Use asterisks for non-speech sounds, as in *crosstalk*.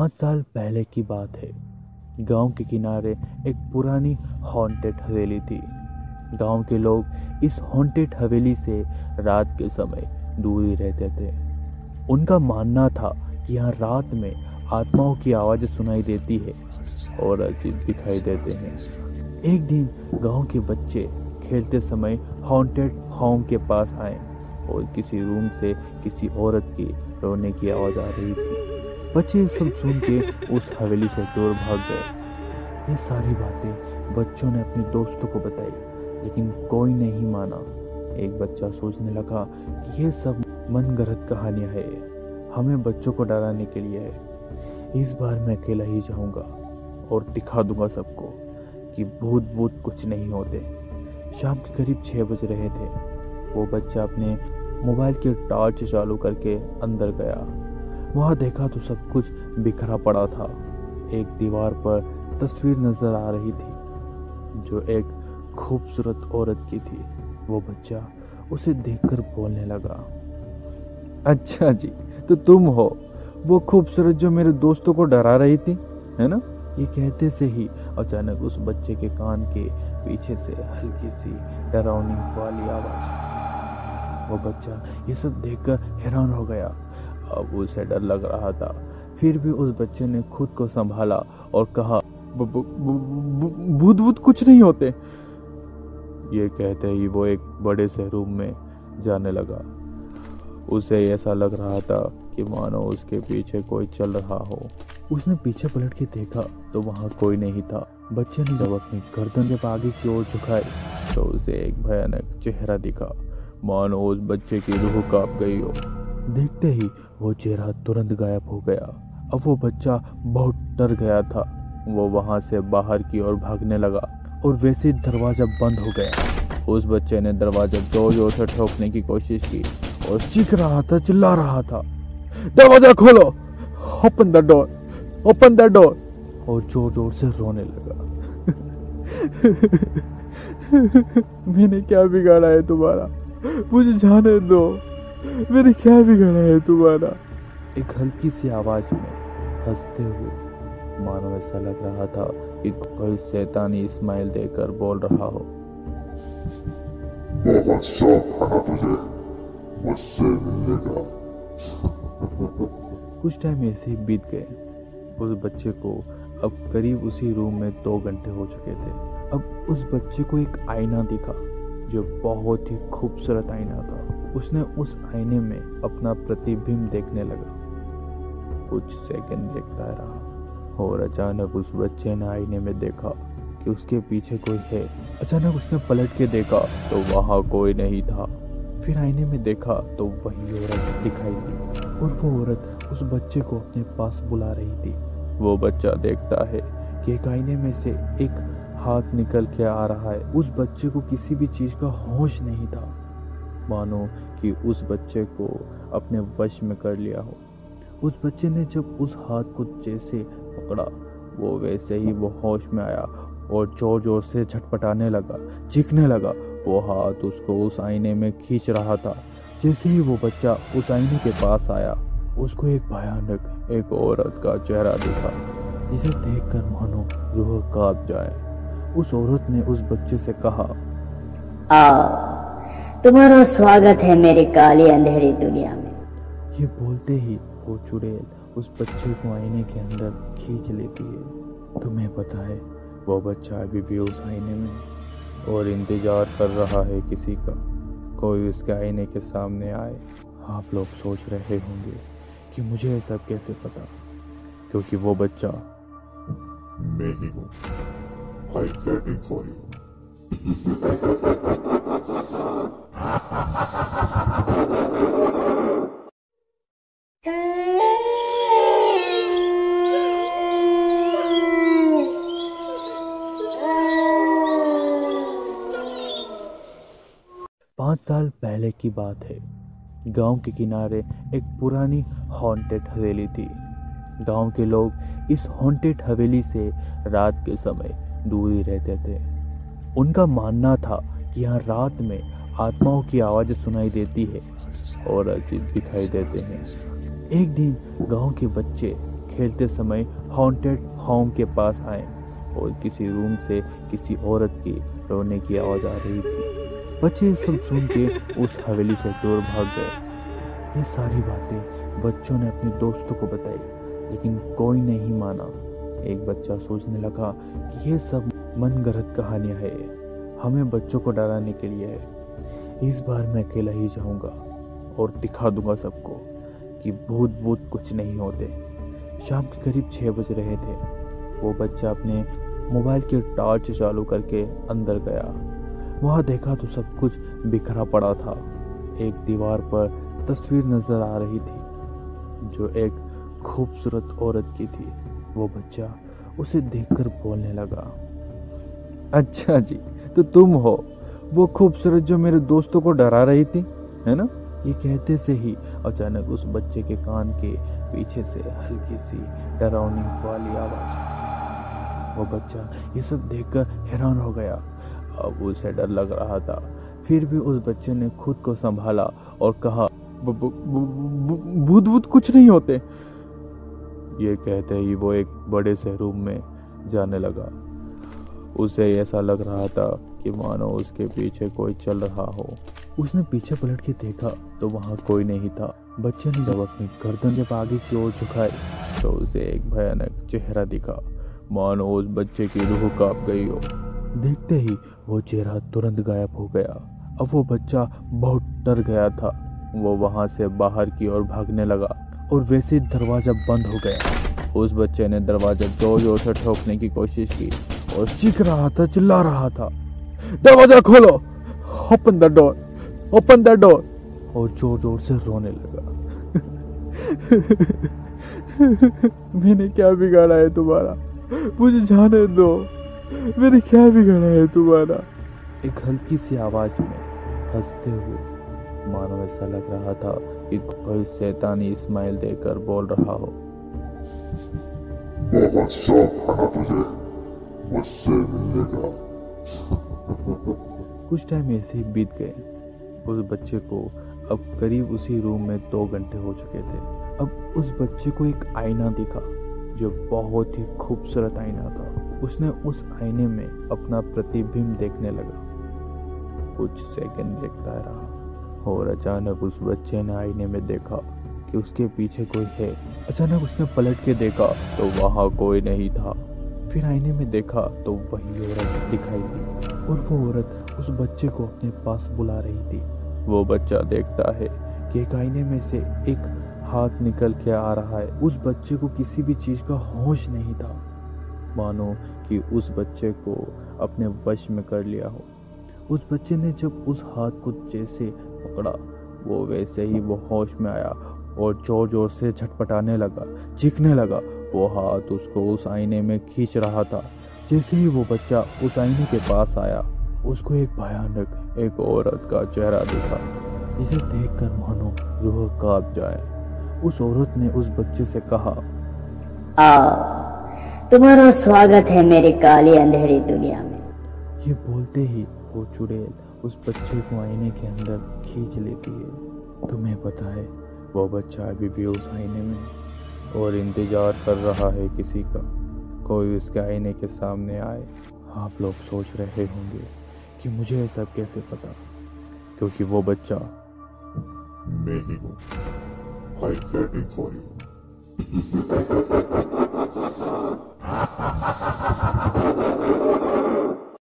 पाँच साल पहले की बात है। गाँव के किनारे एक पुरानी हॉन्टेड हवेली थी। गाँव के लोग इस हॉन्टेड हवेली से रात के समय दूर ही रहते थे। उनका मानना था कि यहाँ रात में आत्माओं की आवाज़ सुनाई देती है और अजीब दिखाई देते हैं। एक दिन गाँव के बच्चे खेलते समय हॉन्टेड होम के पास आए और किसी रूम से किसी औरत की रोने की आवाज़ आ रही थी। बच्चे सब सुन के उस हवेली से दूर भाग गए। ये सारी बातें बच्चों ने अपने दोस्तों को बताई, लेकिन कोई नहीं माना। एक बच्चा सोचने लगा कि ये सब मन गढ़ंत कहानियाँ है। हमें बच्चों को डराने के लिए है। इस बार मैं अकेला ही जाऊँगा और दिखा दूँगा सबको कि भूत वूत कुछ नहीं होते। शाम के करीब छः बज रहे थे। वो बच्चा अपने मोबाइल की टॉर्च चालू करके अंदर गया। वहाँ देखा तो सब कुछ बिखरा पड़ा था। एक दीवार पर तस्वीर नज़र आ रही थी, जो एक खूबसूरत औरत की थी। वो बच्चा उसे देखकर बोलने लगा अच्छा जी तो तुम हो। वो खूबसूरत जो मेरे दोस्तों को डरा रही थी, है ना? ये कहते से ही अचानक उस बच्चे के कान के पीछे से हल्की सी डरावनी वाली आवाज़ आई। वो बच्चा ये सब देखकर हैरान हो गया। अब उसे डर लग रहा था। फिर भी उस बच्चे ने खुद को संभाला और कहा भूत भूत कुछ नहीं होते। ये कहते ही वो एक बड़े से रूम में जाने लगा। उसे ऐसा लग रहा था कि मानो उसके पीछे कोई चल रहा हो। उसने पीछे पलट के देखा तो वहाँ कोई नहीं था। बच्चे ने जब अपनी गर्दन जब आगे की ओर झुकाई तो उसे एक भयानक चेहरा दिखा। मानो उस बच्चे की रूह काँप गई हो। देखते ही वो चेहरा तुरंत गायब हो गया। अब वो बच्चा बहुत डर गया था। वो वहाँ से बाहर की ओर भागने लगा और वैसे दरवाज़ा बंद हो गया। उस बच्चे ने दरवाज़ा ज़ोर ज़ोर से ठोकने की कोशिश की और चीख रहा था, चिल्ला रहा था। दरवाज़ा खोलो! Open the door open the door और ज़ोर ज़ोर से रोने लगा। *laughs* मैंने क्या बिगाड़ा है तुम्हारा? मुझे जाने दो! मैंने क्या बिगड़ा है तुम्हारा? एक हल्की सी आवाज़ में हँसते हुए मानो ऐसा लग रहा था कि कोई शैतानी इस्माइल देकर बोल रहा हो। बहुत शौक था तुझे। मुझसे मिलने का। कुछ टाइम ऐसे ही बीत गए। उस बच्चे को अब करीब उसी रूम में दो घंटे हो चुके थे। अब उस बच्चे को एक आईना दिखा जो बहुत ही खूबसूरत आईना था। उसने उस आईने में अपना प्रतिबिंब देखने लगा। कुछ सेकंड देखता रहा और अचानक उस बच्चे ने आईने में देखा कि उसके पीछे कोई है। अचानक उसने पलट के देखा तो वहाँ कोई नहीं था। फिर आईने में देखा तो वही औरत दिखाई दी और वो औरत उस बच्चे को अपने पास बुला रही थी। वो बच्चा देखता है कि एक आईने में से एक हाथ निकल के आ रहा है। उस बच्चे को किसी भी चीज़ का होश नहीं था। मानो कि उस बच्चे को अपने वश में कर लिया हो। उस बच्चे ने जब उस हाथ को जैसे पकड़ा, वो वैसे ही वो होश में आया और ज़ोर ज़ोर से झटपटाने लगा, चीखने लगा। वो हाथ उसको उस आईने में खींच रहा था। जैसे ही वो बच्चा उस आईने के पास आया, उसको एक भयानक एक औरत का चेहरा दिखा, जिसे देखकर मानो रूह काँप जाए। उस औरत ने उस बच्चे से कहा, आ तुम्हारा स्वागत है मेरी काली अंधेरी दुनिया में। ये बोलते ही वो चुड़ैल उस बच्चे को आईने के अंदर खींच लेती है। तुम्हें पता है वो बच्चा अभी भी उस आईने में और इंतज़ार कर रहा है किसी का। कोई उसके आईने के सामने आए। आप लोग सोच रहे होंगे कि मुझे ये सब कैसे पता? क्योंकि वो बच्चा मैं ही हूँ। I waiting for you. पाँच साल पहले की बात है। गाँव के किनारे एक पुरानी हॉन्टेड हवेली थी। गाँव के लोग इस हॉन्टेड हवेली से रात के समय दूर ही रहते थे। उनका मानना था कि यहाँ रात में आत्माओं की आवाज़ सुनाई देती है और अजीब दिखाई देते हैं। एक दिन गाँव के बच्चे खेलते समय हॉन्टेड होम के पास आए और किसी रूम से किसी औरत की रोने की आवाज़ आ रही थी। बच्चे सब सुन के उस हवेली से दूर भाग गए। ये सारी बातें बच्चों ने अपने दोस्तों को बताई, लेकिन कोई नहीं माना। एक बच्चा सोचने लगा कि ये सब मनगढ़ंत कहानियाँ है। हमें बच्चों को डराने के लिए है। इस बार मैं अकेला ही जाऊँगा और दिखा दूँगा सबको कि भूत वूत कुछ नहीं होते। शाम के करीब छः बज रहे थे। वो बच्चा अपने मोबाइल की टॉर्च चालू करके अंदर गया। वहाँ देखा तो सब कुछ बिखरा पड़ा था। एक दीवार पर तस्वीर नज़र आ रही थी, जो एक खूबसूरत औरत की थी। वो बच्चा उसे देखकर बोलने लगा अच्छा जी तो तुम हो। वो खूबसूरत जो मेरे दोस्तों को डरा रही थी, है ना? ये कहते से ही अचानक उस बच्चे के कान के पीछे से हल्की सी डरावनी वाली आवाज़ आई। वो बच्चा ये सब देखकर हैरान हो गया। अब उसे डर लग रहा था। फिर भी उस बच्चे ने खुद को संभाला और कहा भूत भूत कुछ नहीं होते। ये कहते ही वो एक बड़े से रूम में जाने लगा। उसे ऐसा लग रहा था कि मानो उसके पीछे कोई चल रहा हो। उसने पीछे पलट के देखा तो वहाँ कोई नहीं था। बच्चे ने जब अपनी गर्दन जब आगे की ओर झुकाई तो उसे एक भयानक चेहरा दिखा। मानो उस बच्चे की रूह काँप गई हो। देखते ही वो चेहरा तुरंत गायब हो गया। अब वो बच्चा बहुत डर गया था। वो वहाँ से बाहर की ओर भागने लगा और वैसे दरवाज़ा बंद हो गया। उस बच्चे ने दरवाज़ा ज़ोर ज़ोर से ठोकने की कोशिश की और चीख रहा था, चिल्ला रहा था। दरवाज़ा खोलो। Open the door open the door और ज़ोर ज़ोर से रोने लगा। मैंने क्या बिगाड़ा है तुम्हारा? मुझे जाने दो। मैंने क्या बिगाड़ा है तुम्हारा? एक हल्की सी आवाज़ में हँसते हुए मानो ऐसा लग रहा था कि कोई शैतानी स्माइल देकर बोल रहा हो। बहुत शौक था तुझे मुझसे मिलने का कुछ टाइम ऐसे ही बीत गए। उस बच्चे को अब करीब उसी रूम में दो घंटे हो चुके थे। अब उस बच्चे को एक आईना दिखा, जो बहुत ही खूबसूरत आईना था। उसने उस आईने में अपना प्रतिबिंब देखने लगा। कुछ सेकंड देखता रहा और अचानक उस बच्चे ने आईने में देखा कि उसके पीछे कोई है। अचानक उसने पलट के देखा तो वहाँ कोई नहीं था। फिर आईने में देखा तो वही औरत दिखाई दी। और वो औरत उस बच्चे को अपने पास बुला रही थी। वो बच्चा देखता है कि एक आईने में से एक हाथ निकल के आ रहा है। उस बच्चे को किसी भी चीज़ का होश नहीं था। मानो कि उस बच्चे को अपने वश में कर लिया हो। उस बच्चे ने जब उस हाथ को जैसे पकड़ा, वो वैसे ही वो होश में आया और ज़ोर ज़ोर से झटपटाने लगा, चीखने लगा। वो हाथ उसको उस आईने में खींच रहा था। जैसे ही वो बच्चा उस आईने के पास आया उसको एक भयानक एक औरत का चेहरा दिखा जिसे देखकर मानो रूह काँप जाए। उस औरत ने उस बच्चे से कहा आओ तुम्हारा स्वागत है मेरी काली अंधेरी दुनिया में। ये बोलते ही वो चुड़ैल उस बच्चे को आईने के अंदर खींच लेती है। तुम्हें पता है वो बच्चा अभी भी उस आईने में और इंतज़ार कर रहा है किसी का। कोई उसके आईने के सामने आए आप लोग सोच रहे होंगे कि मुझे ये सब कैसे पता? क्योंकि वो बच्चा मैं ही हूँ। *laughs*